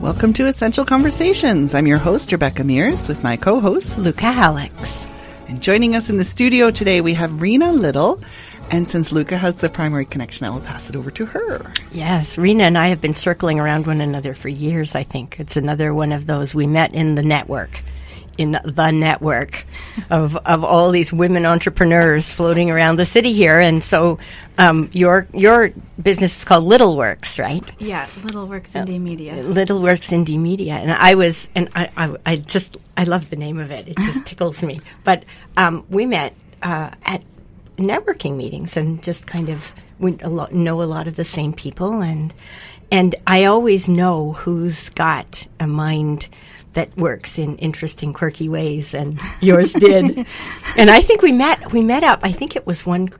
Welcome to Essential Conversations. I'm your host, Rebecca Mears, with my co host, Luca Alex. Joining us in the studio today, we have Rena Little. And since Luca has the primary connection, I will pass it over to her. Yes, Rena and I have been circling around one another for years, I think. It's another one of those we met in the network. In the network of, of all these women entrepreneurs floating around the city here, and so um, your your business is called Little Works, right? Yeah, Little Works Indie Media. Little Works Indie Media, and I was, and I, I, I just, I love the name of it. It just tickles me. But um, we met uh, at networking meetings and just kind of we a lot, know a lot of the same people, and and I always know who's got a mind that works in interesting, quirky ways, and yours did. and I think we met, we met up. I think it was one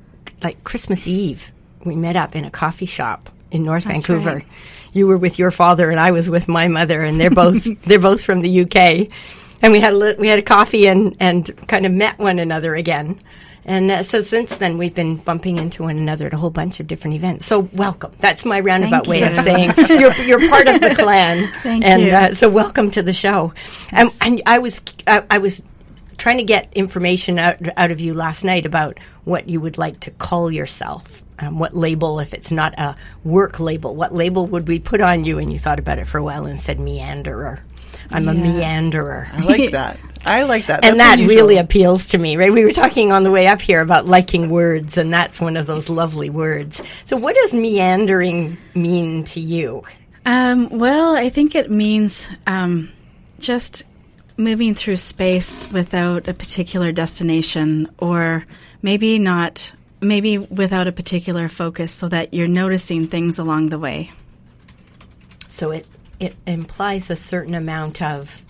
like Christmas Eve. We met up in a coffee shop in North That's Vancouver. right. You were with your father, and I was with my mother, and they're both they're both from the UK. And we had a we had a coffee and and kind of met one another again. And uh, so since then, we've been bumping into one another at a whole bunch of different events. So welcome. That's my roundabout Thank way of saying you're, you're part of the clan. Thank and, you. Uh, so welcome to the show. Um, and I was I, I was trying to get information out, out of you last night about what you would like to call yourself. Um, what label, if it's not a work label, what label would we put on you? And you thought about it for a while and said meanderer. I'm a meanderer. I like that. I like that. And That's that unusual. really appeals to me, right? We were talking on the way up here about liking words, and that's one of those lovely words. So, what does meandering mean to you? Um, well, I think it means um, just moving through space without a particular destination, or maybe not, maybe without a particular focus, so that you're noticing things along the way. So, it, it implies a certain amount of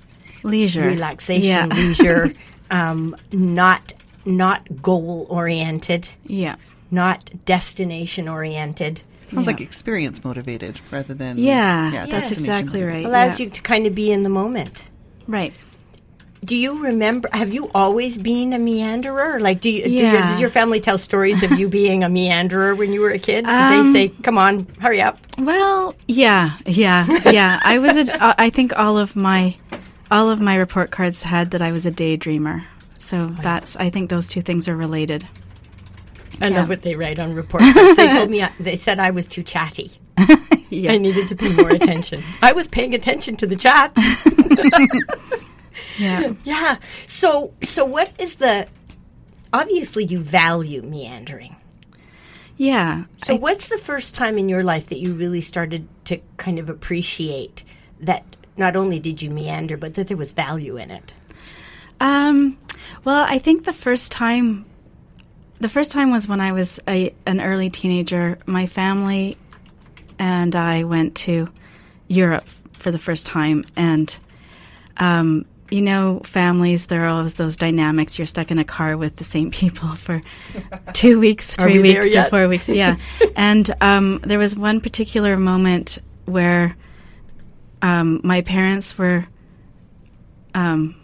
Leisure, relaxation, Yeah. leisure, um, not not goal oriented, yeah. not destination oriented. Sounds like experience motivated rather than. Yeah, yeah that's exactly motivated. right. Allows yeah. you to kind of be in the moment. right. Do you remember? Have you always been a meanderer? Like, do you, do your, does your family tell stories of you being a meanderer when you were a kid? Did Um, they say, "Come on, hurry up"? Well, yeah, yeah, yeah. I was. A, uh, I think all of my, all of my report cards had that I was a daydreamer. So oh, that's. I think those two things are related. I Yeah. love what they write on report cards. they told me I, they said I was too chatty. I needed to pay more attention. I was paying attention to the chats. Yeah. Yeah. So so what is the obviously you value meandering. Yeah. So I- what's the first time in your life that you really started to kind of appreciate that not only did you meander but that there was value in it? Um, well, I think the first time, the first time was when I was a, an early teenager. My family and I went to Europe for the first time, and um, you know, families there are always those dynamics. You're stuck in a car with the same people for two weeks, three we weeks, or four weeks. Yeah, and um, there was one particular moment where um, my parents were um,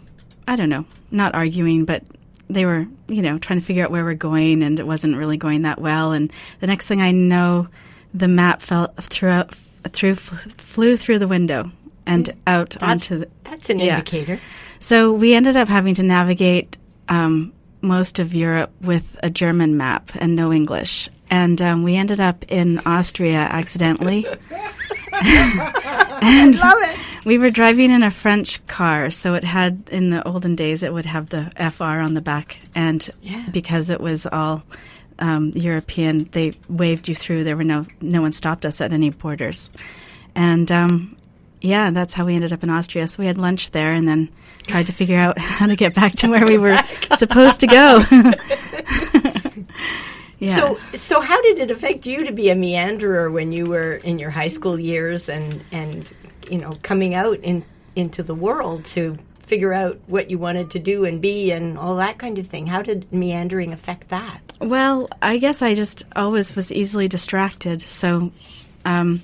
I don't know, not arguing, but they were, you know, trying to figure out where we're going, and it wasn't really going that well. And the next thing I know, the map fell through, through flew through the window and out That's, onto the. that's an yeah. indicator. So we ended up having to navigate um, most of Europe with a German map and no English. And um, we ended up in Austria accidentally. and Love it. we were driving in a French car, so it had in the olden days it would have the FR on the back, and Yeah. because it was all um, European, they waved you through. There were no no one stopped us at any borders, and um, yeah, that's how we ended up in Austria. So we had lunch there, and then tried to figure out how to get back to where we were supposed to go. yeah. So, so how did it affect you to be a meanderer when you were in your high school years and and you know coming out in into the world to figure out what you wanted to do and be and all that kind of thing. How did meandering affect that? Well, I guess I just always was easily distracted. So, um,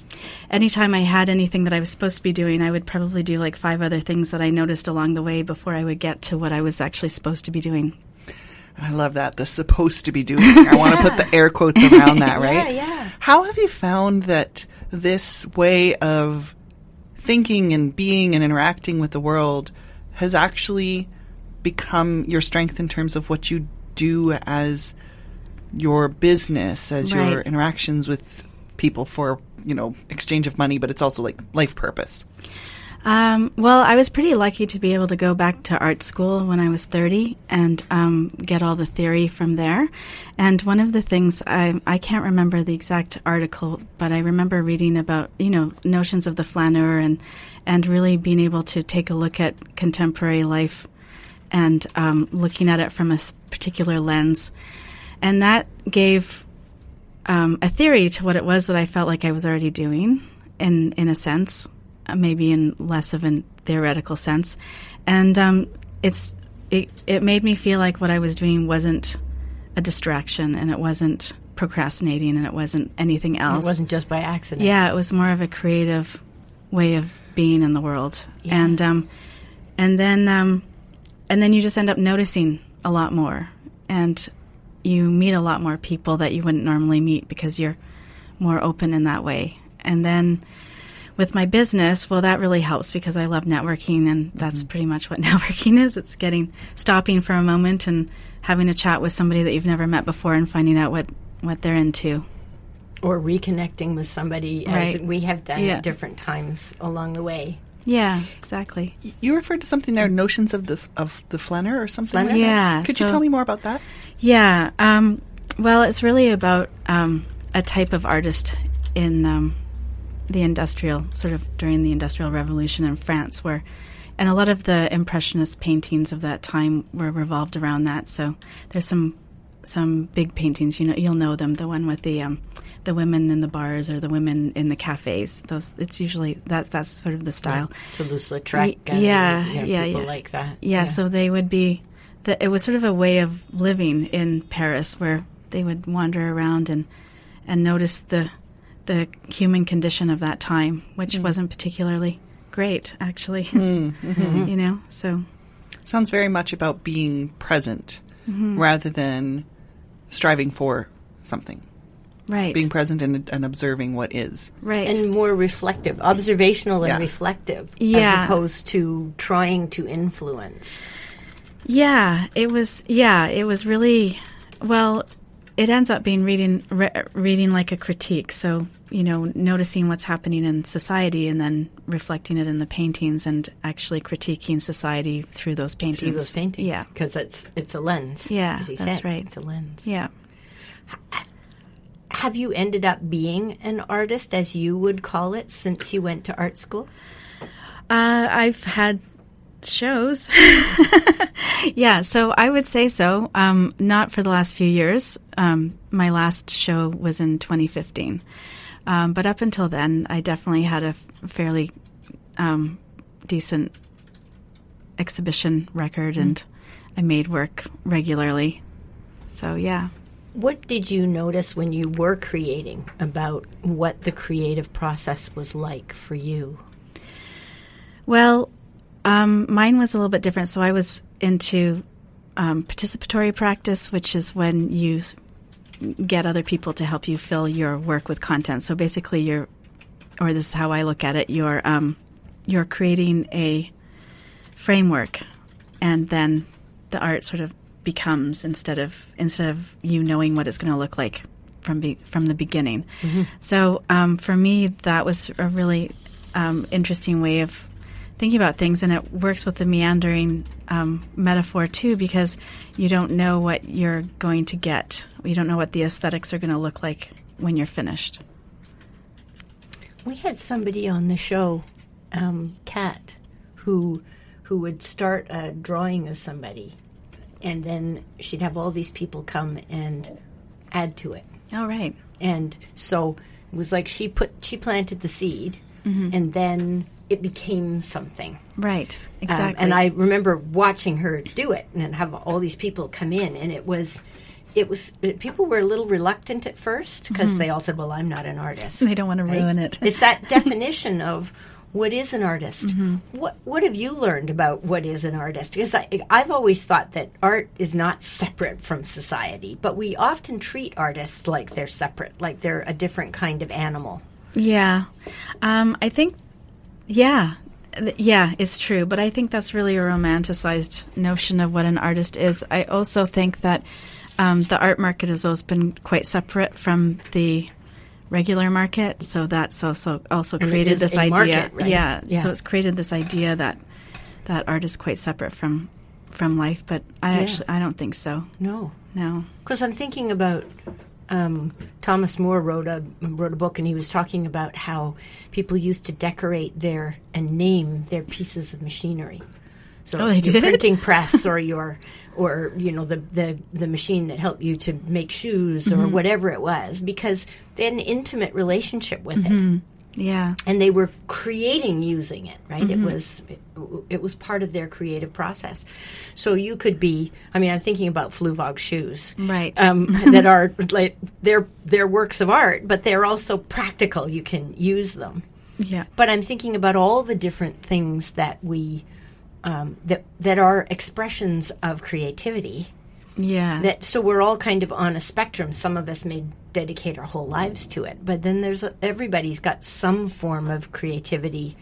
anytime I had anything that I was supposed to be doing, I would probably do like five other things that I noticed along the way before I would get to what I was actually supposed to be doing. I love that. The supposed to be doing. I want to put the air quotes around that, right? yeah. yeah. How have you found that this way of thinking and being and interacting with the world has actually become your strength in terms of what you do as your business, as your interactions with people for, you know, exchange of money, but it's also like life purpose. Um, well, I was pretty lucky to be able to go back to art school when I was 30 and um, get all the theory from there. And one of the things I, I can't remember the exact article, but I remember reading about you know notions of the flaneur and and really being able to take a look at contemporary life and um, looking at it from a particular lens, and that gave um, a theory to what it was that I felt like I was already doing, in in a sense, maybe in less of a theoretical sense, and um, it's it it made me feel like what I was doing wasn't a distraction, and it wasn't procrastinating, and it wasn't anything else. It wasn't just by accident. Yeah, it was more of a creative way of being in the world, and um, and then um, and then you just end up noticing a lot more, and you meet a lot more people that you wouldn't normally meet because you're more open in that way. And then with my business, well, that really helps because I love networking, and that's pretty much what networking is. It's getting stopping for a moment and having a chat with somebody that you've never met before and finding out what what they're into. Or reconnecting with somebody as we have done Yeah. at different times along the way. Yeah, exactly. You referred to something there, notions of the of the flaneur or something. Flaneur? Like? Yeah, Could you tell me more about that? Yeah. Um, well, it's really about um, a type of artist in um, the industrial, sort of during the Industrial Revolution in France, where, and a lot of the Impressionist paintings of that time were revolved around that. So there's some some big paintings. You know, you'll know them. The one with the um, the women in the bars or the women in the cafes. Those. It's usually that that's sort of the style. Toulouse-Lautrec. Y- yeah, you know, yeah, yeah. like that. Yeah, so they would be. The, it was sort of a way of living in Paris, where they would wander around and and notice the the human condition of that time, which mm. wasn't particularly great, actually. Mm, mm-hmm. You know, so Sounds very much about being present Mm-hmm. rather than striving for something. right, Being present and, and observing what is. right, and more reflective, observational and Yeah. reflective, Yeah. as opposed to trying to influence. Yeah, it was. Yeah, it was really well. It ends up being reading re- reading like a critique. So you know, noticing what's happening in society and then reflecting it in the paintings and actually critiquing society through those paintings. Through those paintings, Yeah, because it's it's a lens. Yeah, that's said. right. It's a lens. yeah. Have you ended up being an artist, as you would call it, since you went to art school? Uh, I've had shows. yeah, so I would say so. Um, not for the last few years. Um, my last show was in 2015. Um, but up until then, I definitely had a f- fairly um, decent exhibition record and I made work regularly. So, yeah. What did you notice when you were creating about what the creative process was like for you? Well, um, mine was a little bit different. So I was into um, participatory practice, which is when you get other people to help you fill your work with content. So basically, you're, or this is how I look at it, you're um, you're creating a framework, and then the art sort of becomes instead of instead of you knowing what it's going to look like from be, from the beginning. So um, for me, that was a really um, interesting way of thinking about things, and it works with the meandering um, metaphor too, because you don't know what you're going to get. You don't know what the aesthetics are going to look like when you're finished. We had somebody on the show, um, Kat, who who would start a drawing of somebody, and then she'd have all these people come and add to it. All right. and so it was like she put she planted the seed and then it became something. Right. Um, Exactly. and I remember watching her do it and have all these people come in, and it was, it was, it- people were a little reluctant at first because they all said, "Well, I'm not an artist." They don't want to ruin it. it's that definition of what is an artist. Mm-hmm. What What have you learned about what is an artist? Because I, I've always thought that art is not separate from society, but we often treat artists like they're separate, like they're a different kind of animal. Yeah. Um, I think, yeah. Yeah, it's true. But I think that's really a romanticized notion of what an artist is. I also think that um, the art market has always been quite separate from the regular market. So that's also also it created is this idea. market, right? Yeah, Yeah. So it's created this idea that that art is quite separate from from life. But I Yeah. actually I don't think so. No, No. Because I'm thinking about um, Thomas Moore wrote a wrote a book, and he was talking about how people used to decorate their and name their pieces of machinery. So Oh, your printing press, or your, or you know the the the machine that helped you to make shoes, Mm-hmm. or whatever it was, because they had an intimate relationship with Mm-hmm. it Yeah. and they were creating using it right Mm-hmm. it was it, it was part of their creative process so you could be i mean i'm thinking about Fluevog shoes Right. um, that are like they're they're works of art but they're also practical you can use them Yeah. but i'm thinking about all the different things that we um, that that are expressions of creativity Yeah. that so we're all kind of on a spectrum some of us may dedicate our whole lives to it. But then there's everybody's got some form of creativity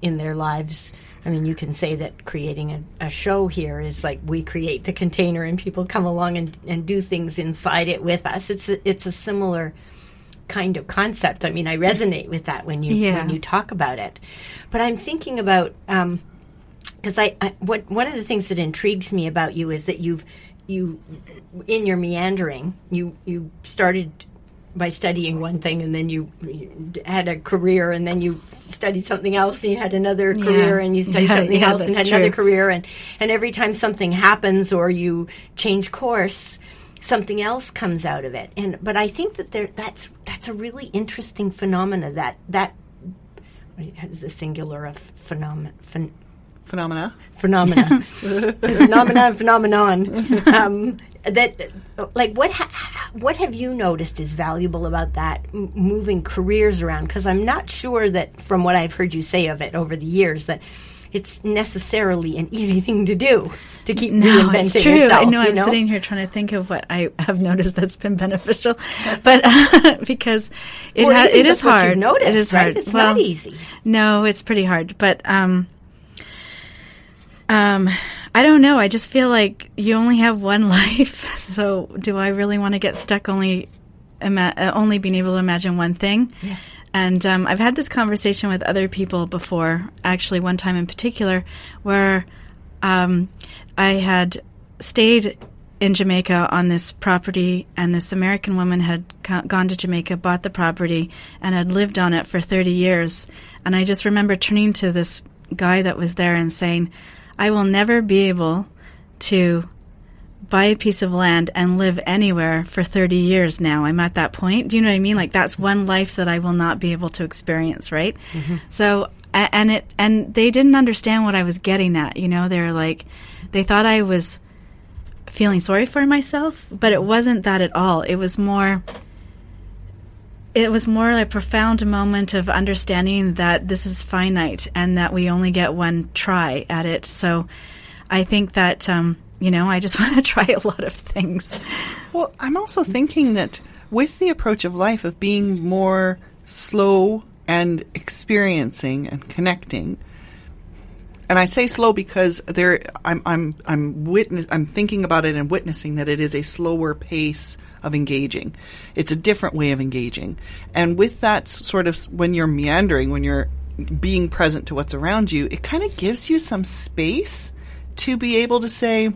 in their lives. I mean you can say that creating a, a show here is like we create the container and people come along and, and do things inside it with us. It's a, it's a similar kind of concept. I mean i resonate with that when you Yeah. when you talk about it. But i'm thinking about um, because I, I what one of the things that intrigues me about you is that you've you in your meandering you you started by studying one thing and then you, had a career and then you studied something else and you had another career and you studied Yeah, something yeah, else and had another career and and every time something happens or you change course something else comes out of it and but I think that there that's that's a really interesting phenomena that that has the singular of phenomena phen, Phenomena. phenomena, phenomena, phenomenon. Um, that, like, what ha- what have you noticed is valuable about that m- moving careers around? Because I'm not sure that, from what I've heard you say of it over the years, that it's necessarily an easy thing to do to keep No, reinventing it's true. yourself. I know. you I'm sitting here trying to think of what I have noticed that's been beneficial, but uh, because it ha- it is just what you've hard. noticed, it is right? hard. It's well, not easy. No, it's pretty hard. But um, um, I don't know. I just feel like you only have one life. So do I really want to get stuck only ima- uh, only being able to imagine one thing? And um, I've had this conversation with other people before. Actually, one time in particular, where um, I had stayed in Jamaica on this property, and this American woman had co- gone to Jamaica, bought the property, and had lived on it for 30 years. And I just remember turning to this guy that was there and saying, I will never be able to buy a piece of land and live anywhere for 30 years now. I'm at that point. Do you know what I mean? Like that's one life that I will not be able to experience, right? Mm-hmm. So and it and they didn't understand what I was getting at, you know? They're like they thought I was feeling sorry for myself, but it wasn't that at all. It was more it was more a profound moment of understanding that this is finite and that we only get one try at it. So I think that, um, you know, I just want to try a lot of things. Well, I'm also thinking that with the approach of life of being more slow and experiencing and connecting, and I say slow because there, I'm, I'm, I'm witness, I'm thinking about it and witnessing that it is a slower pace of engaging. It's a different way of engaging, and with that sort of when you're meandering, when you're being present to what's around you, it kind of gives you some space to be able to say, I'm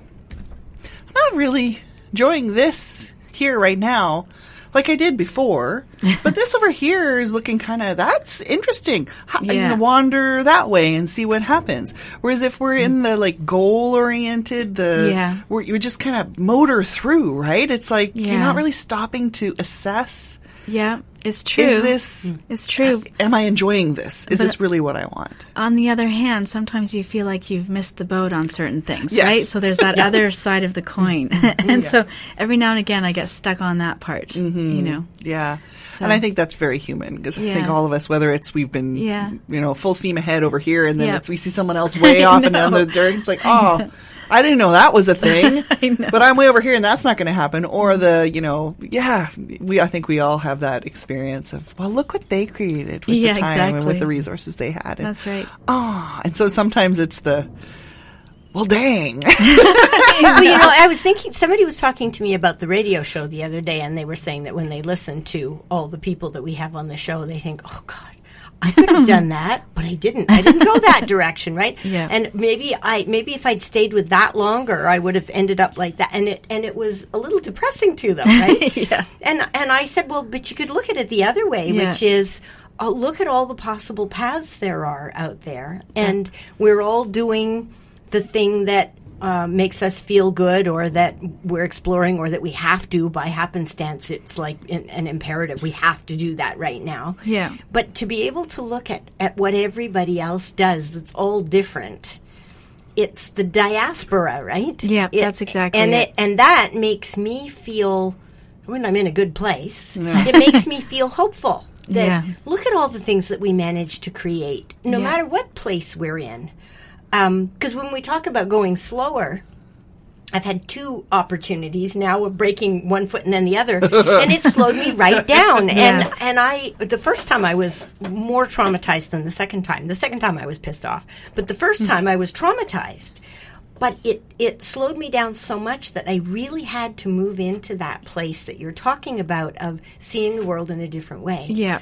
not really enjoying this here right now like I did before. but this over here is looking kind of that's interesting. Yeah. gonna wander that way and see what happens. Whereas if we're in mm. the like goal oriented, the Yeah. where you just kind of motor through, right? It's like you're not really stopping to assess Yeah. It's true. Is this? It's true. Am I enjoying this? Is But- this really what I want? On the other hand, sometimes you feel like you've missed the boat on certain things, Yes. right? So there's that other side of the coin. Mm-hmm. and so every now and again, I get stuck on that part, you mm-hmm. know? Yeah. So- and I think that's very human because I think all of us, whether it's we've been, Yeah. you know, full steam ahead over here and then Yep. it's, we see someone else way off in the dirt. It's like, oh, I didn't know that was a thing, but I'm way over here and that's not going to happen. Or the, you know, yeah, we, I think we all have that experience of, well, look what they created with Yeah, the time and with the resources they had. And, That's right. Oh, and so sometimes it's the, well, dang. well, you know, I was thinking somebody was talking to me about the radio show the other day, and they were saying that when they listen to all the people that we have on the show, they think, "Oh God." I could have done that, but I didn't. I didn't go that direction, right? Yeah. And maybe I maybe if I'd stayed with that longer, I would have ended up like that. And it and it was a little depressing to them, right? Yeah. And and I said, well, but you could look at it the other way, Yeah. which is oh, look at all the possible paths there are out there, and we're all doing the thing that uh, makes us feel good, or that we're exploring, or that we have to by happenstance. It's like an, an imperative. We have to do that right now. Yeah. But to be able to look at at what everybody else does, that's all different. It's the diaspora, right? Yeah, that's exactly and it. and that makes me feel when I'm in a good place. It makes me feel hopeful. That Yeah. look at all the things that we manage to create, no Yeah. matter what place we're in. Um, because when we talk about going slower, I've had two opportunities now of breaking one foot and then the other, and it slowed me right down. Yeah. And and I the first time I was more traumatized than the second time. The second time I was pissed off, but the first hmm. time I was traumatized. But it it slowed me down so much that I really had to move into that place that you're talking about of seeing the world in a different way Yeah.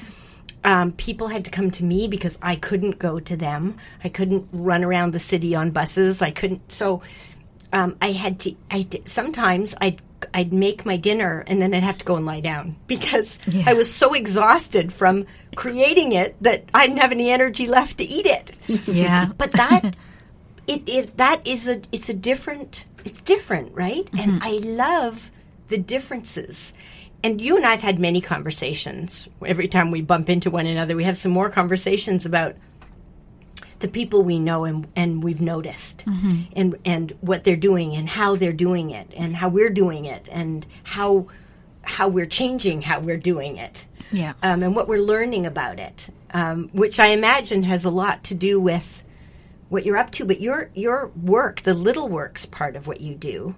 Um, people had to come to me because I couldn't go to them. I couldn't run around the city on buses. I couldn't. So um, I had to. I sometimes I'd I'd make my dinner and then I'd have to go and lie down because Yeah. I was so exhausted from creating it that I didn't have any energy left to eat it. Yeah. But that it, it that is a it's a different it's different, right? And I love the differences. And you and I've had many conversations. Every time we bump into one another, we have some more conversations about the people we know and, and we've noticed and and what they're doing and how they're doing it and how we're doing it and how how we're changing how we're doing it Yeah. um, and what we're learning about it, um, which I imagine has a lot to do with what you're up to. But your your work, the little works part of what you do,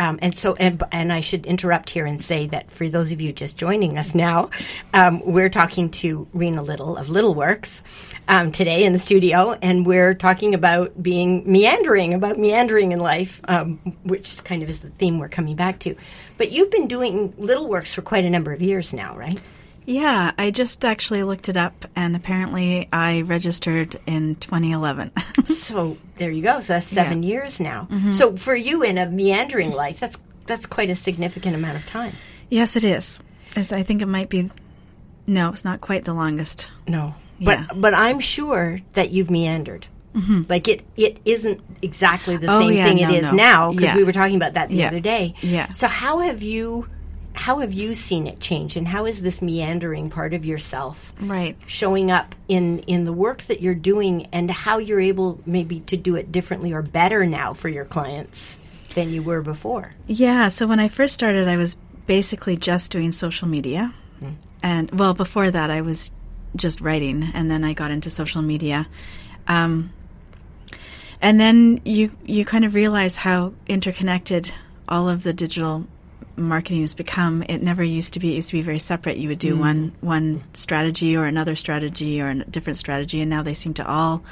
um, and so and and I should interrupt here and say that for those of you just joining us now, um, we're talking to Rena Little of Little Works um, today in the studio, and we're talking about being meandering, about meandering in life, um, which kind of is the theme we're coming back to. But you've been doing Little Works for quite a number of years now, right? Yeah, I just actually looked it up, and apparently I registered in 2011. So there you go. So that's seven years now. Mm-hmm. So for you in a meandering life, that's that's quite a significant amount of time. yes, it is. It's, I think it might be. No, it's not quite the longest. No, Yeah. but but I'm sure that you've meandered. Mm-hmm. Like it, it isn't exactly the Oh, same yeah, thing no, it is no. now because Yeah. we were talking about that the Yeah. other day. Yeah. So how have you, how have you seen it change, and how is this meandering part of yourself Right. showing up in in the work that you're doing, and how you're able maybe to do it differently or better now for your clients than you were before? Yeah, so when I first started, I was basically just doing social media. And, well, before that, I was just writing, and then I got into social media. Um, and then you, you kind of realize how interconnected all of the digital marketing has become. It never used to be. It used to be very separate. You would do one one strategy or another strategy or a different strategy, and now they seem to all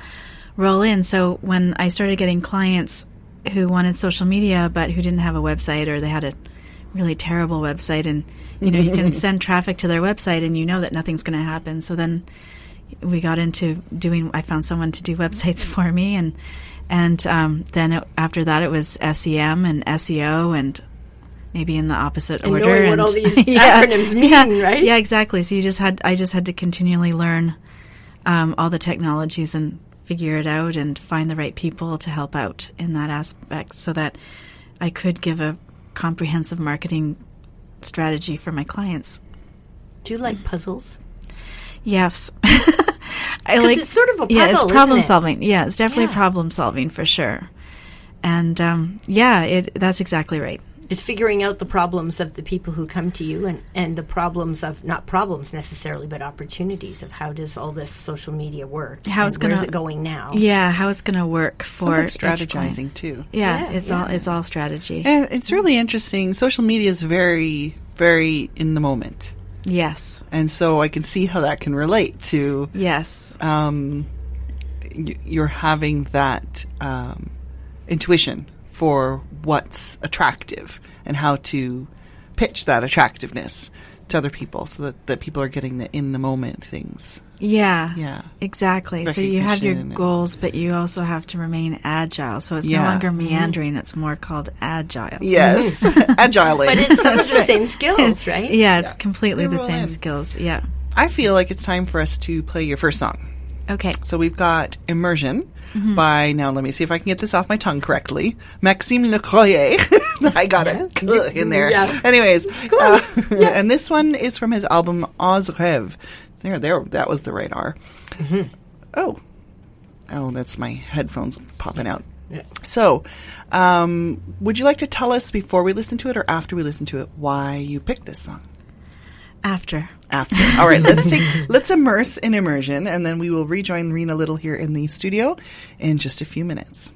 roll in. So when I started getting clients who wanted social media but who didn't have a website or they had a really terrible website and you know you can send traffic to their website and you know that nothing's going to happen so then we got into doing i found someone to do websites for me and and um, then it, after that it was sem and seo and maybe in the opposite order And order knowing what all these acronyms mean, yeah, right? yeah exactly so you just had i just had to continually learn um, all the technologies and figure it out and find the right people to help out in that aspect so that I could give a comprehensive marketing strategy for my clients. Do you like puzzles? Yes. I like it's sort of a puzzle, yeah, it's problem it? solving. Yeah, it's definitely Yeah. problem solving for sure. And um, yeah, it that's exactly right. It's figuring out the problems of the people who come to you and, and the problems of not problems necessarily, but opportunities of how does all this social media work? How it's gonna- where's it going now? Yeah, how it's going to work for like strategizing too. Yeah, Yeah, it's yeah. all it's all strategy. And it's really interesting. Social media is very, very in the moment. yes, And so I can see how that can relate to yes, um, y- you're having that um, intuition for what's attractive and how to pitch that attractiveness to other people so that, that people are getting the in the moment things. yeah, Yeah. exactly. So you have your goals, but you also have to remain agile. So it's Yeah. no longer mm-hmm. meandering; it's more called agile. Yes. Agile. But it's some of the same skills, right? Yeah, it's completely They the same in. skills. Yeah. I feel like it's time for us to play your first song. Okay. So we've got Immersion Mm-hmm. by, now let me see if I can get this off my tongue correctly, Maxime Le Croyer. I got it in there. Yeah. Anyways, uh, and this one is from his album Oz Rêve. There, there, that was the right R. Mm-hmm. Oh. Oh, that's my headphones popping out. Yeah. So, um, would you like to tell us before we listen to it or after we listen to it why you picked this song? After. After. All right, let's take let's immerse in immersion, and then we will rejoin Rena Little here in the studio in just a few minutes.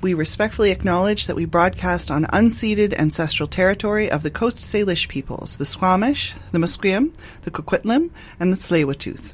We respectfully acknowledge that we broadcast on unceded ancestral territory of the Coast Salish peoples, the Squamish, the Musqueam, the Coquitlam, and the Tsleil-Waututh.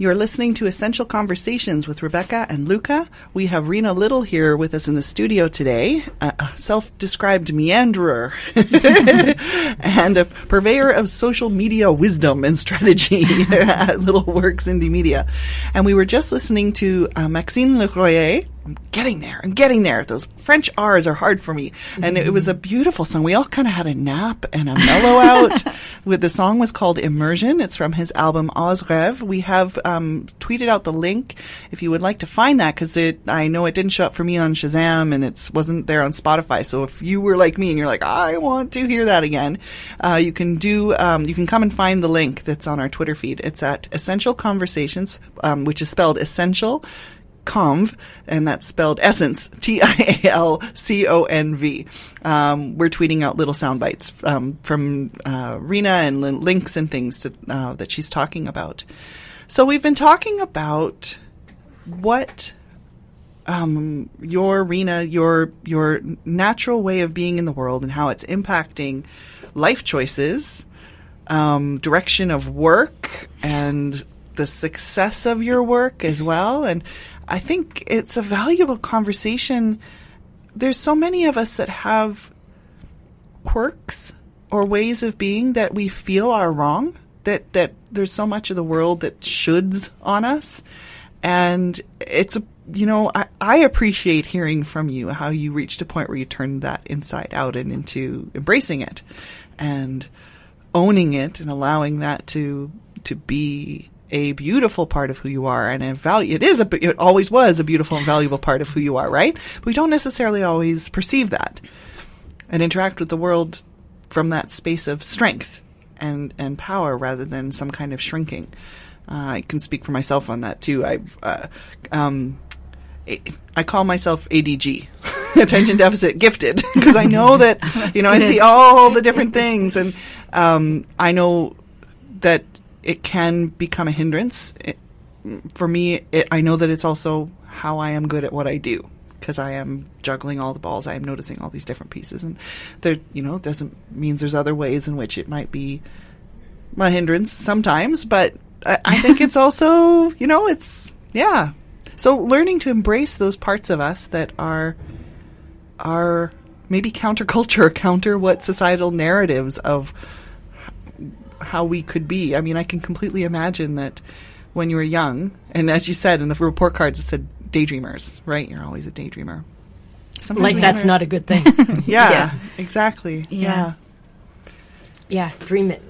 You're listening to Essential Conversations with Rebecca and Luca. We have Rena Little here with us in the studio today, a self-described meanderer and a purveyor of social media wisdom and strategy at Little Works Indie Media. And we were just listening to uh, Maxine Leroyer. I'm getting there. I'm getting there. Those French R's are hard for me. And it was a beautiful song. We all kind of had a nap and a mellow out. With the song was called Immersion. It's from his album Oz Rêve. We have um, tweeted out the link if you would like to find that because it. I know it didn't show up for me on Shazam and it wasn't there on Spotify. So if you were like me and you're like, I want to hear that again, uh, you can do. Um, you can come and find the link that's on our Twitter feed. It's at Essential Conversations, um, which is spelled Essential conv, and that's spelled essence, T I A L C O N V. Um, we're tweeting out little sound bites um, from uh, Rena and lin- links and things to, uh, that she's talking about. So we've been talking about what um, your Rena, your your natural way of being in the world and how it's impacting life choices, um, direction of work, and the success of your work as well. And I think it's a valuable conversation. There's so many of us that have quirks or ways of being that we feel are wrong. That that there's so much of the world that shoulds on us, and it's a you know I, I appreciate hearing from you how you reached a point where you turned that inside out and into embracing it, and owning it and allowing that to to be a beautiful part of who you are and a value it is a it always was a beautiful and valuable part of who you are right? But we don't necessarily always perceive that and interact with the world from that space of strength and and power rather than some kind of shrinking. Uh, I can speak for myself on that too. I uh, um, I call myself ADG, attention deficit gifted, because I know that you know I see all the different things, and um, I know that it can become a hindrance. It, for me, it, I know that it's also how I am good at what I do because I am juggling all the balls. I am noticing all these different pieces, and there, you know, doesn't means there's other ways in which it might be a hindrance sometimes, but I, I think it's also, you know, it's yeah. So learning to embrace those parts of us that are are maybe counterculture, counter what societal narratives of how we could be. I mean, I can completely imagine that when you were young, and as you said in the report cards, it said daydreamers, right? You're always a daydreamer. Sometimes Like that's never- not a good thing. Yeah, Yeah. exactly. Yeah. yeah, dream it.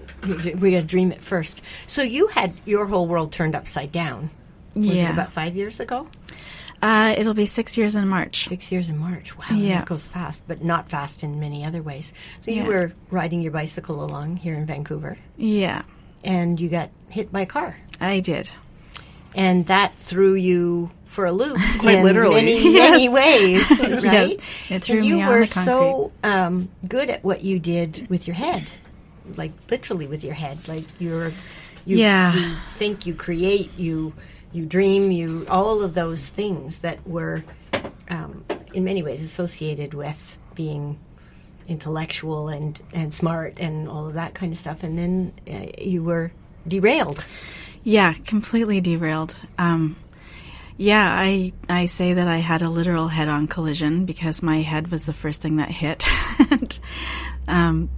We gotta dream it first. So you had your whole world turned upside down. Was it Yeah. about five years ago? Uh, it'll be six years in March. Six years in March. Wow, Yeah. that goes fast, but not fast in many other ways. So you Yeah. were riding your bicycle along here in Vancouver, Yeah, and you got hit by a car, I did. and that threw you for a loop, Quite literally. many, many ways, right? it threw and you me were so um, good at what you did with your head, like literally with your head, like you're, you, Yeah. you think, you create, you you dream, you all of those things that were, um, in many ways, associated with being intellectual and and smart and all of that kind of stuff, and then uh, you were derailed. Yeah, completely derailed. Um, yeah, I I say that I had a literal head-on collision because my head was the first thing that hit, and um,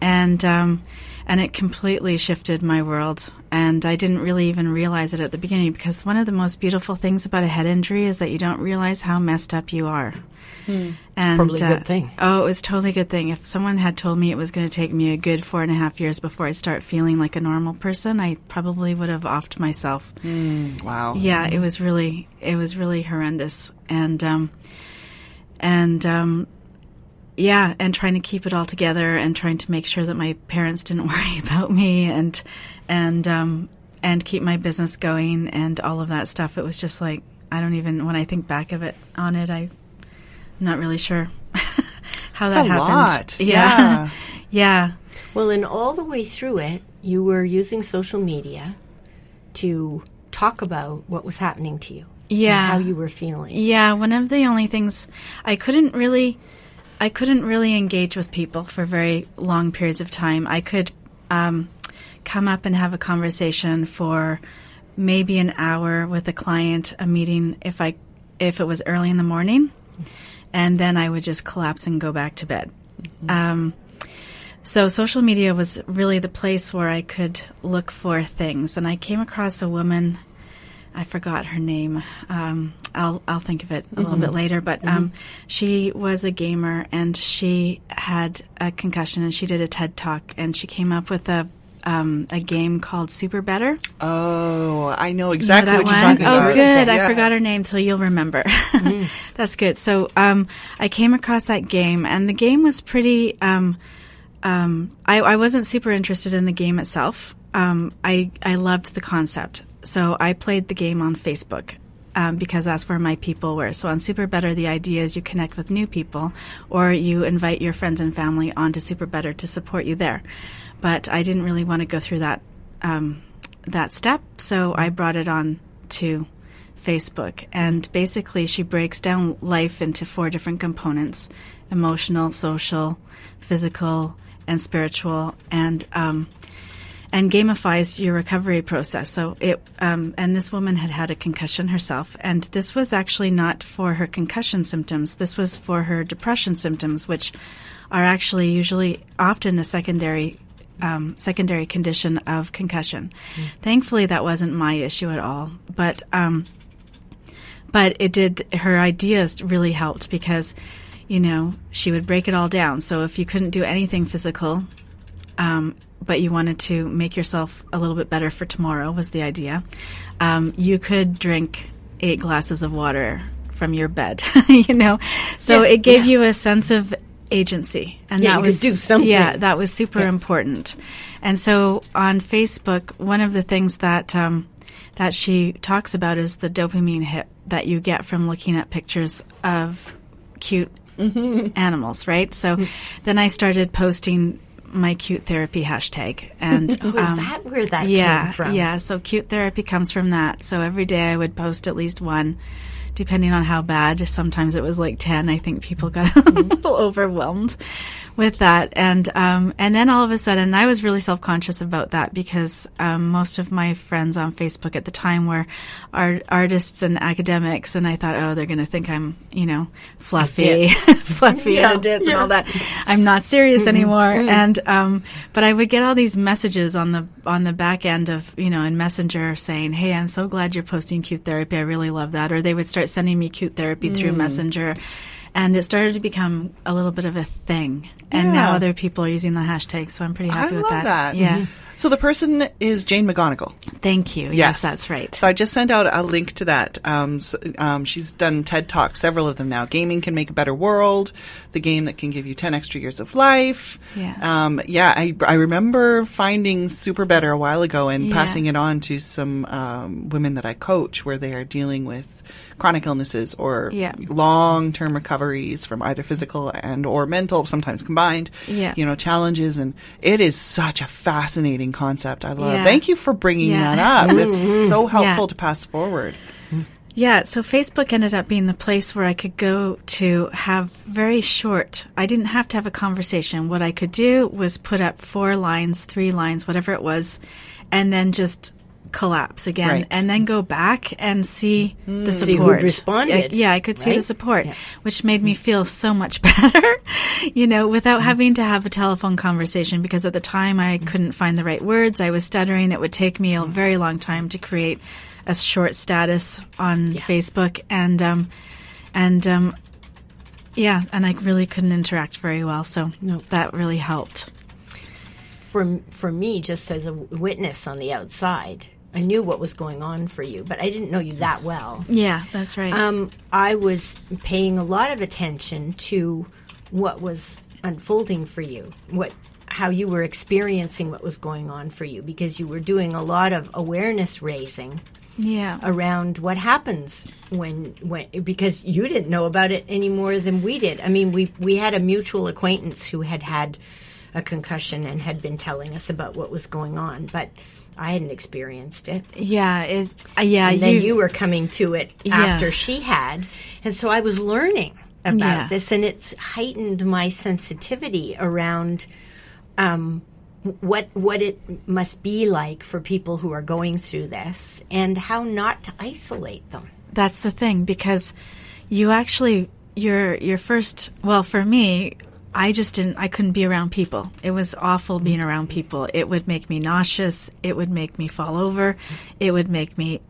and um, and it completely shifted my world. And I didn't really even realize it at the beginning because one of the most beautiful things about a head injury is that you don't realize how messed up you are. And, Probably a good uh, thing. Oh, it was totally a good thing. If someone had told me it was going to take me a good four and a half years before I start feeling like a normal person, I probably would have offed myself. Wow. Yeah, it was really, it was really horrendous, and um, and um, yeah, and trying to keep it all together, and trying to make sure that my parents didn't worry about me, and and um, and keep my business going, and all of that stuff. It was just like I don't even when I think back of it on it, I, I'm not really sure how that a happened. lot. Yeah, Yeah. yeah. Well, and all the way through it, you were using social media to talk about what was happening to you. and Yeah. how you were feeling. Yeah, one of the only things I couldn't really I couldn't really engage with people for very long periods of time. I could um, come up and have a conversation for maybe an hour with a client, a meeting if I if it was early in the morning, and then I would just collapse and go back to bed. Um, so social media was really the place where I could look for things, and I came across a woman. I forgot her name. Um, I'll I'll think of it a little bit later. But um, she was a gamer, and she had a concussion, and she did a TED talk, and she came up with a um, a game called SuperBetter. Oh, I know You know exactly what you're talking oh, about. Oh, good. I Yeah. forgot her name, so you'll remember. That's good. So um, I came across that game, and the game was pretty. Um, um, I, I wasn't super interested in the game itself. Um, I I loved the concept, so I played the game on Facebook. Um, because that's where my people were. So on SuperBetter, the idea is you connect with new people, or you invite your friends and family onto SuperBetter to support you there. But I didn't really want to go through that um, that step, so I brought it on to Facebook. And basically, she breaks down life into four different components emotional, social, physical, and spiritual. And, um, and gamifies your recovery process. So it, um, and this woman had had a concussion herself, and this was actually not for her concussion symptoms. This was for her depression symptoms, which are actually usually often a secondary um, secondary condition of concussion. Thankfully, that wasn't my issue at all, but um, but it did. Her ideas really helped because you know she would break it all down. So if you couldn't do anything physical, um, but you wanted to make yourself a little bit better for tomorrow was the idea. Um, you could drink eight glasses of water from your bed, you know. So Yeah, it gave yeah. you a sense of agency, and Yeah, that was do something. Yeah, that was super Yeah. important. And so on Facebook, one of the things that um, that she talks about is the dopamine hit that you get from looking at pictures of cute animals, right? So then I started posting my cute therapy hashtag, and Was um, that where that yeah, came from? yeah. So cute therapy comes from that. So every day I would post at least one, depending on how bad. Sometimes it was like ten. I think people got a little overwhelmed with that, and um, and then all of a sudden I was really self conscious about that because um, most of my friends on Facebook at the time were art- artists and academics, and I thought, oh, they're going to think I'm you know fluffy, fluffy Yeah, and ditz and all that. I'm not serious anymore. And um, but I would get all these messages on the on the back end of you know in Messenger saying, "Hey, I'm so glad you're posting cute therapy. I really love that." Or they would start sending me cute therapy through Messenger. And it started to become a little bit of a thing, and now other people are using the hashtag. So I'm pretty I happy with love that. that. Yeah, So the person is Jane McGonigal. thank you. Yes, that's right. So I just sent out a link to that. Um, s um, she's done TED Talks, several of them now. Gaming can make a better world. The game that can give you ten extra years of life. Yeah. Um, yeah. I I remember finding SuperBetter a while ago and Yeah. passing it on to some um, women that I coach, where they are dealing with chronic illnesses or Yeah. long term recoveries from either physical and or mental, sometimes combined. Yeah. You know challenges, and it is such a fascinating concept. I love. Yeah. Thank you for bringing that up. It's so helpful to pass forward. Yeah, so Facebook ended up being the place where I could go to have very short. I didn't have to have a conversation. What I could do was put up four lines, three lines, whatever it was, and then just collapse again Right. and then go back and see the hmm. support. See responded, Yeah, yeah, I could see the support, Yeah. which made me hmm. feel so much better, you know, without hmm. having to have a telephone conversation because at the time I couldn't find the right words. I was stuttering. It would take me a very long time to create a short status on Facebook and um and um yeah, and I really couldn't interact very well, so that really helped. for for me, just as a witness on the outside, I knew what was going on for you, but I didn't know you that well. Yeah, that's right. Um, I was paying a lot of attention to what was unfolding for you, what how you were experiencing what was going on for you, because you were doing a lot of awareness raising yeah. around what happens when when because you didn't know about it any more than we did. I mean, we we had a mutual acquaintance who had had a concussion and had been telling us about what was going on, but I hadn't experienced it. Yeah, it. Uh, yeah, And then you were coming to it Yeah. after she had, and so I was learning about Yeah. this, and it's heightened my sensitivity around um, what what it must be like for people who are going through this, and how not to isolate them. That's the thing because you actually your your first well for me I just didn't I couldn't be around people. It was awful being around people. It would make me nauseous, it would make me fall over, it would make me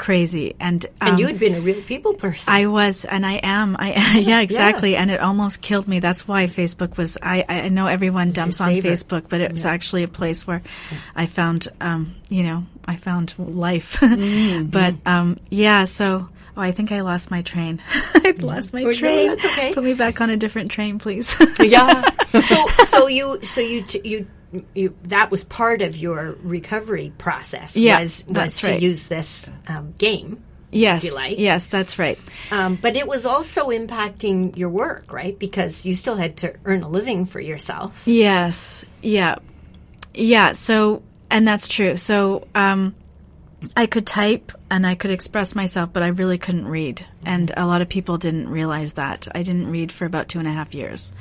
crazy and And um, you had been a real people person. I was, and I am. I yeah, exactly. And it almost killed me. That's why Facebook was. I I know everyone dumps on. Facebook, but it was actually a place where I found, um, you know, I found life. Mm-hmm. but um, yeah, so. Oh, I think I lost my train. I lost my Oh, no, train. that's okay. Put me back on a different train, please. yeah. So so you so you t- you. You, that was part of your recovery process. Yeah, was was to right. use this um, game. yes, like. yes, that's right. Um, but it was also impacting your work, right? Because you still had to earn a living for yourself. Yes. Yeah. Yeah. So, and that's true. So, um, I could type and I could express myself, but I really couldn't read. And a lot of people didn't realize that. I didn't read for about two and a half years.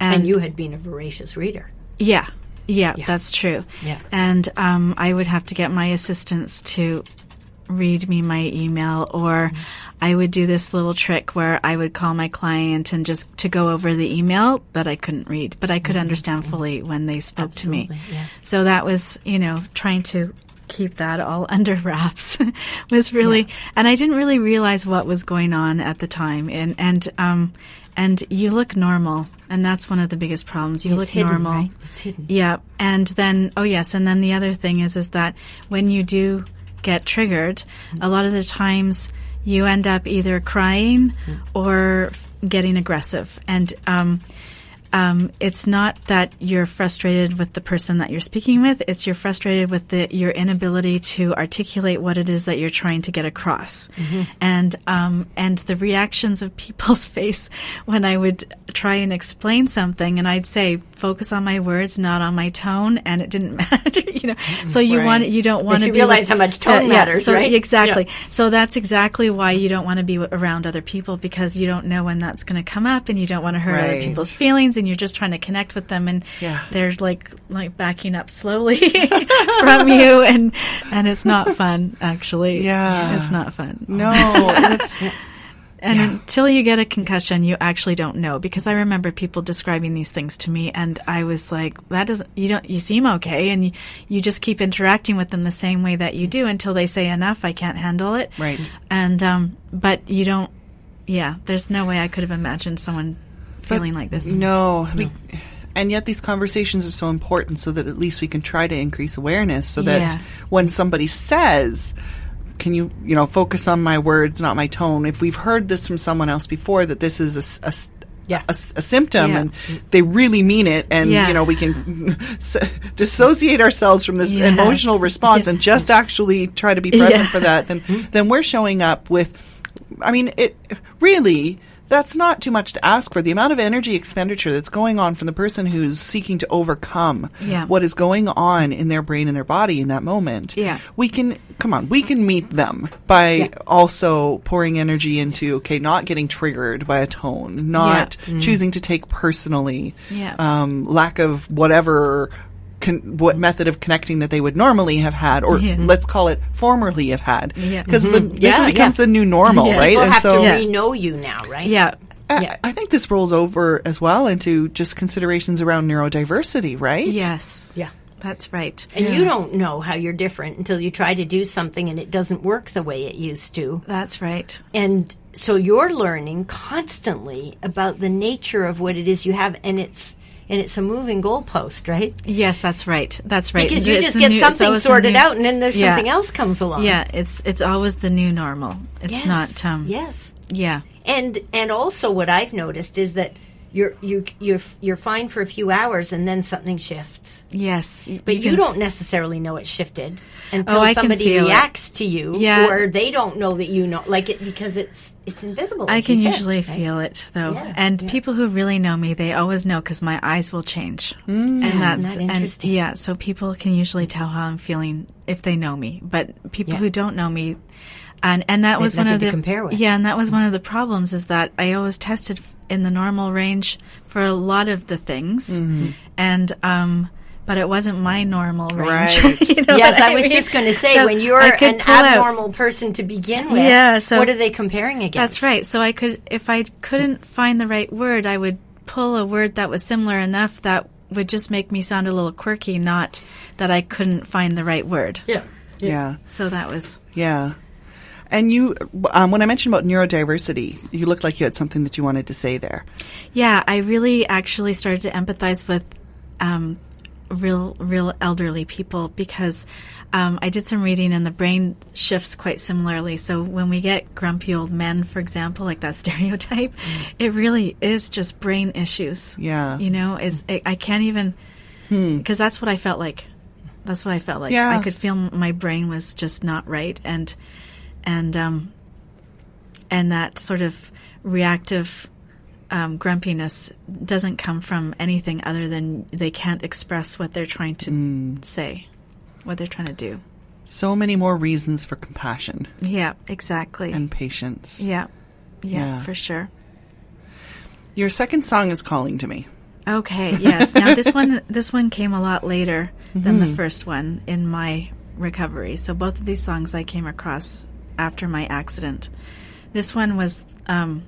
And you had been a voracious reader. Yeah, yeah, that's true. Yeah. And um, I would have to get my assistants to read me my email, or mm-hmm. I would do this little trick where I would call my client and just to go over the email that I couldn't read, but I could mm-hmm. understand mm-hmm. fully when they spoke to me. Yeah. So that was, you know, trying to keep that all under wraps was really, and I didn't really realize what was going on at the time. And, and, um, and you look normal, and that's one of the biggest problems. You It's look hidden, normal. right? It's hidden. Yeah, and then oh yes, and then the other thing is is that when you do get triggered, a lot of the times you end up either crying or getting aggressive, and um, um, it's not that you're frustrated with the person that you're speaking with; it's you're frustrated with the, your inability to articulate what it is that you're trying to get across, and um, and the reactions of people's face when I would try and explain something, and I'd say, "Focus on my words, not on my tone," and it didn't matter, you know. So you Right. want you don't want to be realize with- how much so- tone yeah, matters, so- right? Exactly. Yeah. So that's exactly why you don't want to be around other people because you don't know when that's going to come up, and you don't want to hurt other people's feelings, and you're just trying to connect with them, and Yeah. they're like like backing up slowly from you, and and it's not fun. Actually, Yeah. it's not fun. No, And until you get a concussion, you actually don't know. Because I remember people describing these things to me, and I was like, "That doesn't. You don't. You seem okay, and you, you just keep interacting with them the same way that you do until they say enough. I can't handle it. Right. And um, but you don't. Yeah, there's no way I could have imagined someone feeling like this. No. We, and yet these conversations are so important so that at least we can try to increase awareness so that Yeah. when somebody says, can you, you know, focus on my words, not my tone? If we've heard this from someone else before that this is a, Yeah. a a symptom Yeah. and they really mean it and, Yeah. you know, we can s- dissociate ourselves from this Yeah. emotional response and just actually try to be present for that, then, then we're showing up with, I mean, it really, that's not too much to ask for. The amount of energy expenditure that's going on from the person who's seeking to overcome Yeah. what is going on in their brain and their body in that moment. Yeah. We can, come on, we can meet them by also pouring energy into, okay, not getting triggered by a tone, not choosing to take personally, Yeah. um, lack of whatever. Con- what method of connecting that they would normally have had, or Yeah. let's call it formerly have had, Yeah. because mm-hmm. this Yeah, becomes yeah. the new normal, Yeah. right? People and have so, to Yeah. re-know you now, right? Yeah. I, Yeah. I think this rolls over as well into just considerations around neurodiversity, right? Yes. Yeah. That's right. And you don't know how you're different until you try to do something and it doesn't work the way it used to. That's right. And so you're learning constantly about the nature of what it is you have and it's and it's a moving goalpost, right? Yes, that's right. That's right. Because you It's just get new- something sorted new- out and then there's Yeah. something else comes along. Yeah, it's it's always the new normal. It's Yes. not. Um, yes. Yeah. And and also what I've noticed is that you're you you're you're fine for a few hours and then something shifts. Yes. But you, can don't necessarily know it shifted until Oh, somebody feel it. reacts to you, Yeah. or they don't know that you know, like it because it's it's invisible. I can said, usually right? feel it though, Yeah, and yeah. people who really know me, they always know because my eyes will change, mm, and isn't that's that and interesting? yeah. So people can usually tell how I'm feeling if they know me, but people who don't know me, and and that was one of the compare with. yeah, and that was one of the problems is that I always tested in the normal range for a lot of the things, Mm-hmm. and um. But it wasn't my normal range. Right. you know Yes, what I was mean? just going to say So when you're an pull out- abnormal person to begin with. Yeah, so- what are they comparing against? That's right. So I could, if I couldn't find the right word, I would pull a word that was similar enough that would just make me sound a little quirky, not that I couldn't find the right word. Yeah. Yeah. So that was, Yeah. And you, um, when I mentioned about neurodiversity, you looked like you had something that you wanted to say there. yeah, I really actually started to empathize with um, real, real elderly people because um, I did some reading and the brain shifts quite similarly. So when we get grumpy old men, for example, like that stereotype, it really is just brain issues. Yeah. you know is I I can't even because that's what i felt like that's what i felt like Yeah. i could feel my brain was just not right and and um and that sort of reactive um, grumpiness doesn't come from anything other than they can't express what they're trying to say what they're trying to do So many more reasons for compassion yeah exactly and patience. yeah. yeah Yeah. for sure Your second song is calling to me. Okay, yes. Now this one this one came a lot later than the first one in my recovery. So both of these songs I came across after my accident. This one was um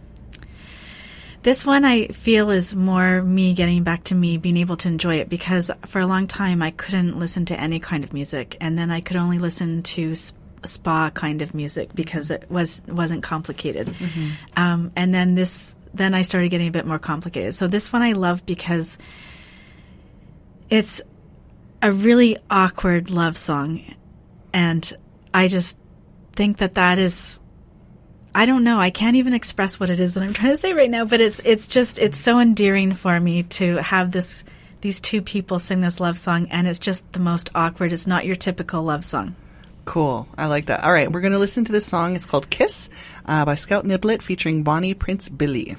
this one I feel is more me getting back to me being able to enjoy it because for a long time I couldn't listen to any kind of music and then I could only listen to spa kind of music because it was wasn't complicated. Um, and then this then I started getting a bit more complicated. So this one I love because it's a really awkward love song and I just think that that is I don't know. I can't even express what it is that I'm trying to say right now, but it's it's just it's so endearing for me to have this these two people sing this love song and it's just the most awkward. It's not your typical love song. Cool. I like that. All right, we're going to listen to this song. It's called Kiss uh, by Scout Niblett featuring Bonnie Prince Billy.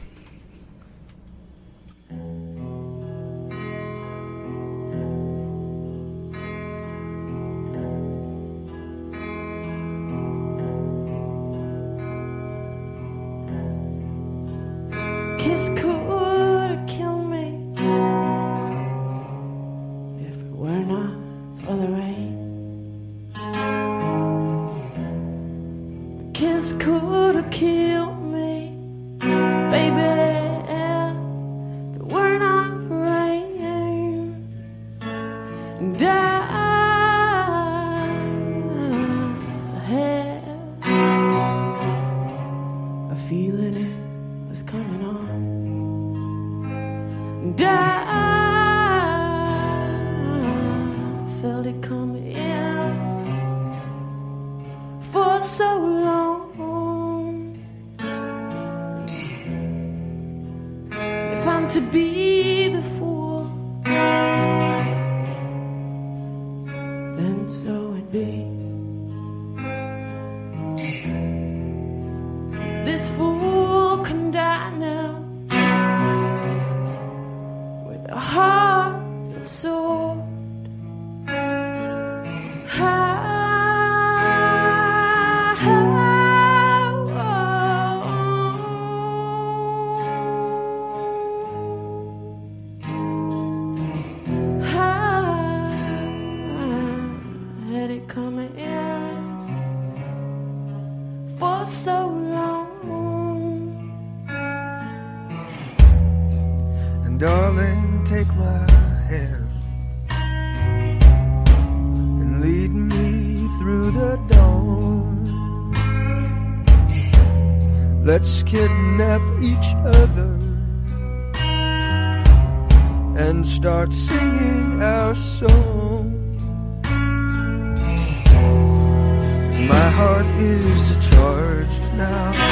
Kiss could This fool kidnap each other and start singing our song. my heart is charged now.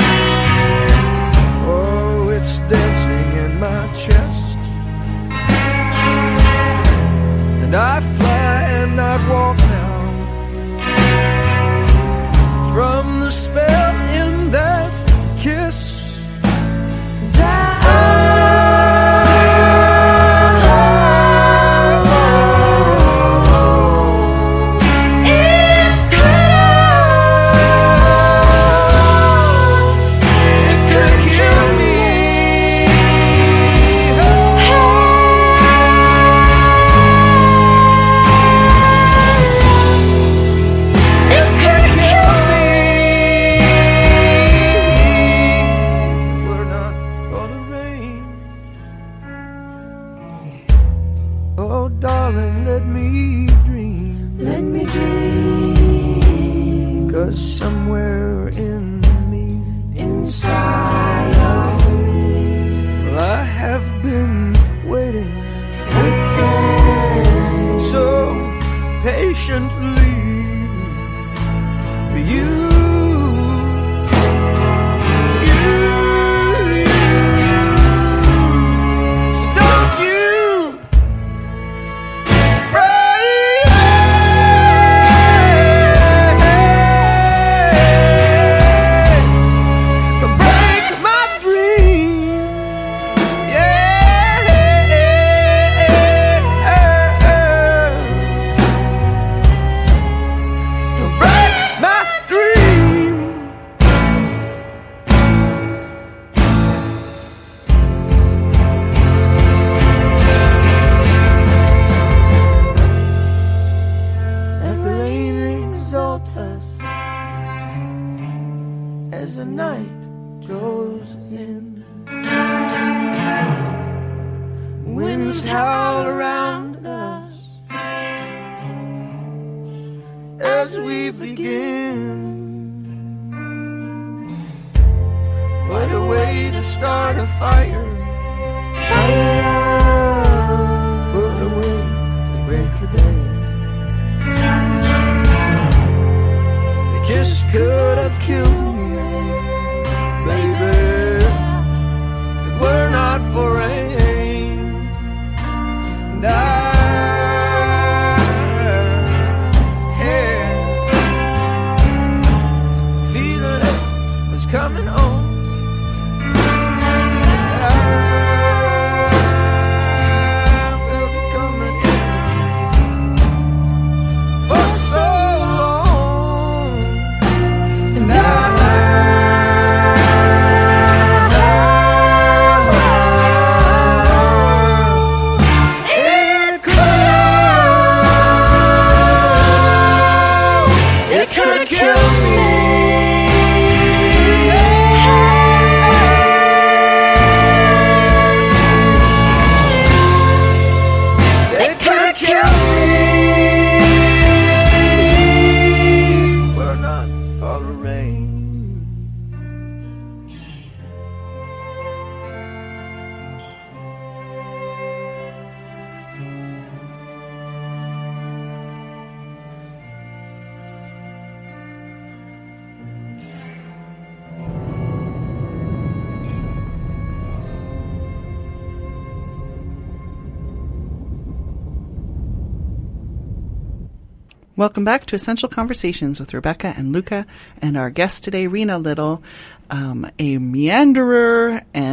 Welcome back to Essential Conversations with Rebecca and Luca, and our guest today, Rena Liddle, um, a meanderer and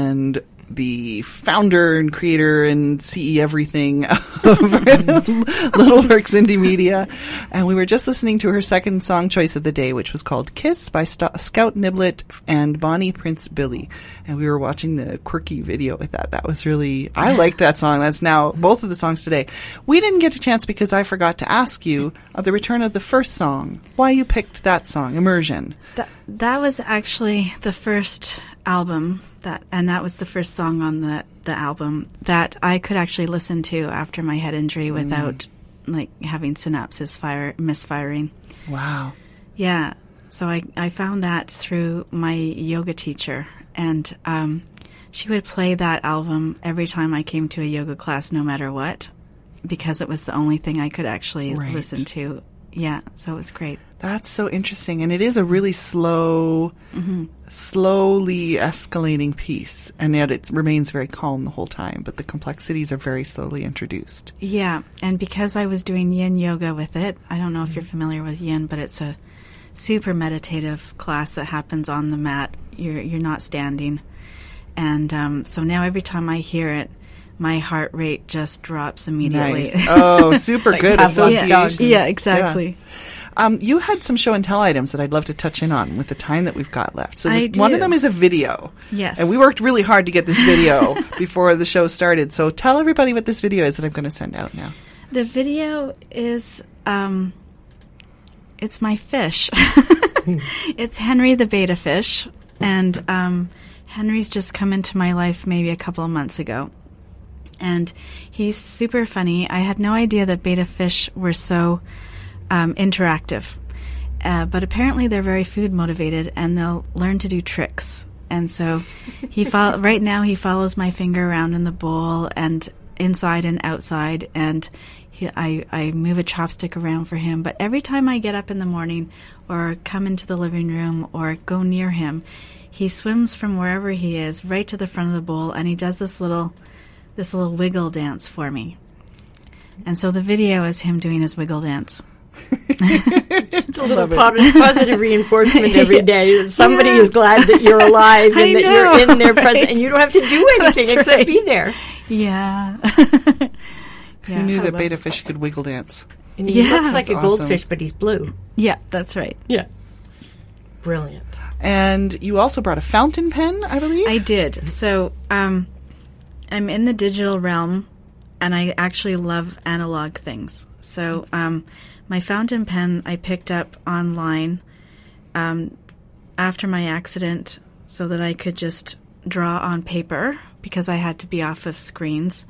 founder and creator and CE everything of Liddle Works Indie Media. And we were just listening to her second song choice of the day, which was called Kiss by St- Scout Niblett and Bonnie Prince Billy. And we were watching the quirky video with that. That was really, I like that song. That's now both of the songs today. We didn't get a chance because I forgot to ask you at the return of the first song why you picked that song, Immersion. That that was actually the first album that, and that was the first song on the the album that I could actually listen to after my head injury without like having synapses fire misfiring. Wow. Yeah. So I, I found that through my yoga teacher, and um, she would play that album every time I came to a yoga class, no matter what, because it was the only thing I could actually Right. listen to. Yeah. So it was great. That's so interesting. And it is a really slow, slowly escalating piece. And yet it remains very calm the whole time, but the complexities are very slowly introduced. Yeah, and because I was doing yin yoga with it, I don't know if you're familiar with yin, but it's a super meditative class that happens on the mat. You're you're not standing, and um, so now every time I hear it, my heart rate just drops immediately. Nice. Oh, super good Pavlov's association. dogs. yeah, exactly. Um, you had some show and tell items that I'd love to touch in on with the time that we've got left. So one of them is a video. Yes. And we worked really hard to get this video before the show started. So tell everybody what this video is that I'm going to send out now. The video is um, it's my fish. it's Henry the betta fish, and um, Henry's just come into my life maybe a couple of months ago, and he's super funny. I had no idea that betta fish were so um, interactive. uh, but apparently they're very food motivated and they'll learn to do tricks. And so he fol- right now he follows my finger around in the bowl and inside and outside and he, I, I move a chopstick around for him. But every time I get up in the morning or come into the living room or go near him, he swims from wherever he is right to the front of the bowl and he does this little this little wiggle dance for me. And so the video is him doing his wiggle dance. It's a little po- positive reinforcement every day. that Somebody Yeah. is glad that you're alive I and that know, you're in their presence, and you don't have to do anything That's except right. be there. Yeah. Who knew that betta fish could wiggle dance? And he Yeah. looks like a That's awesome. goldfish, but he's blue. Yeah, that's right. Yeah, brilliant. And you also brought a fountain pen, I believe. I did. So um, I'm in the digital realm, and I actually love analog things. So um, my fountain pen I picked up online um, after my accident, so that I could just draw on paper because I had to be off of screens.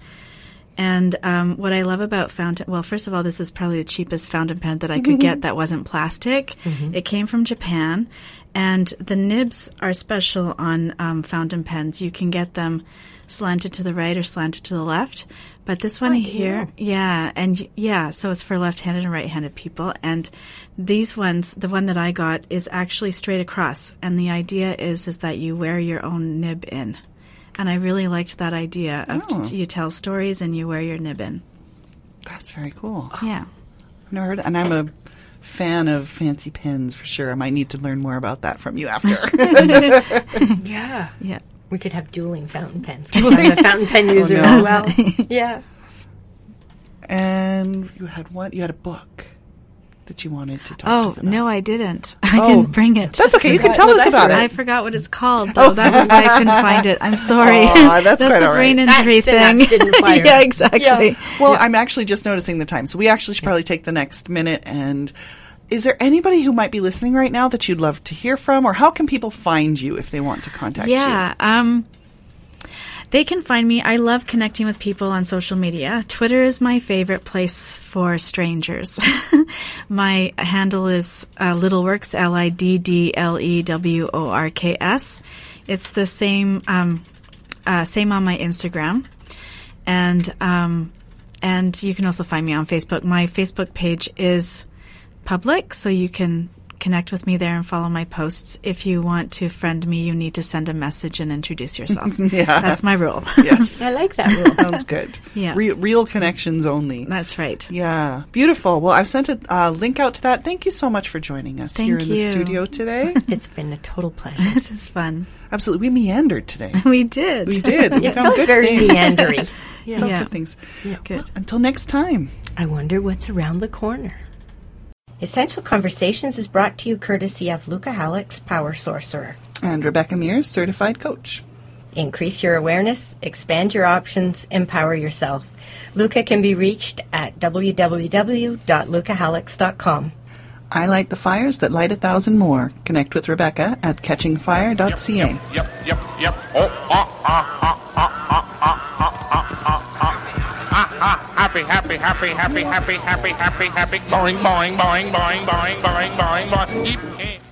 And um, what I love about fountain, well, first of all, this is probably the cheapest fountain pen that I could get that wasn't plastic. It came from Japan, and the nibs are special on um, fountain pens. You can get them slanted to the right or slanted to the left. But this one oh, here, yeah, and yeah, so it's for left-handed and right-handed people. And these ones, the one that I got, is actually straight across. And the idea is is that you wear your own nib in. And I really liked that idea of Oh. t- you tell stories and you wear your nib in. That's very cool. Yeah. I've never heard, and I'm a fan of fancy pens for sure. I might need to learn more about that from you after. Yeah, Yeah. We could have dueling fountain pens. I'm a fountain pen oh, user no. as well. yeah. and you had one. You had a book that you wanted to talk to Oh, us about. no, I didn't. I Oh. didn't bring it. That's okay. You can tell us about it. I forgot what it's called, oh. though. That was why I couldn't find it. I'm sorry. Aw, that's quite the all brain injury That thing. synapse didn't fire. yeah, exactly. Well, I'm actually just noticing the time, so we actually should probably take the next minute. And is there anybody who might be listening right now that you'd love to hear from, or how can people find you if they want to contact you? Yeah. Um, they can find me. I love connecting with people on social media. Twitter is my favorite place for strangers. my handle is uh, Liddleworks, L I D D L E W O R K S. It's the same, um, uh, same on my Instagram, and um, and you can also find me on Facebook. My Facebook page is public, so you can connect with me there and follow my posts. If you want to friend me, you need to send a message and introduce yourself. Yeah. That's my rule. Yes. I like that rule. Sounds good. Yeah. Real, real connections only. That's right. Yeah, beautiful. Well, I've sent a uh, link out to that. Thank you so much for joining us Thank here in the studio today. It's been a total pleasure. This is fun. Absolutely, we meandered today. We did. We did. We It found good very things. meandery. Found Yeah. good things. Good. Until next time. I wonder what's around the corner. Essential Conversations is brought to you courtesy of Luca Halleck's Power Sorcerer and Rebecca Mears, Certified Coach. Increase your awareness, expand your options, empower yourself. Luca can be reached at www.lucahallux.com. I light the fires that light a thousand more. Connect with Rebecca at catchingfire.ca. Yep, yep, yep. yep. Oh, ah, ah, ah, ah, ah. Happy, happy, happy, happy, happy, happy, happy, happy. Boing, boing, boing, boing, boing, boing, boing, boing. Eep, eh.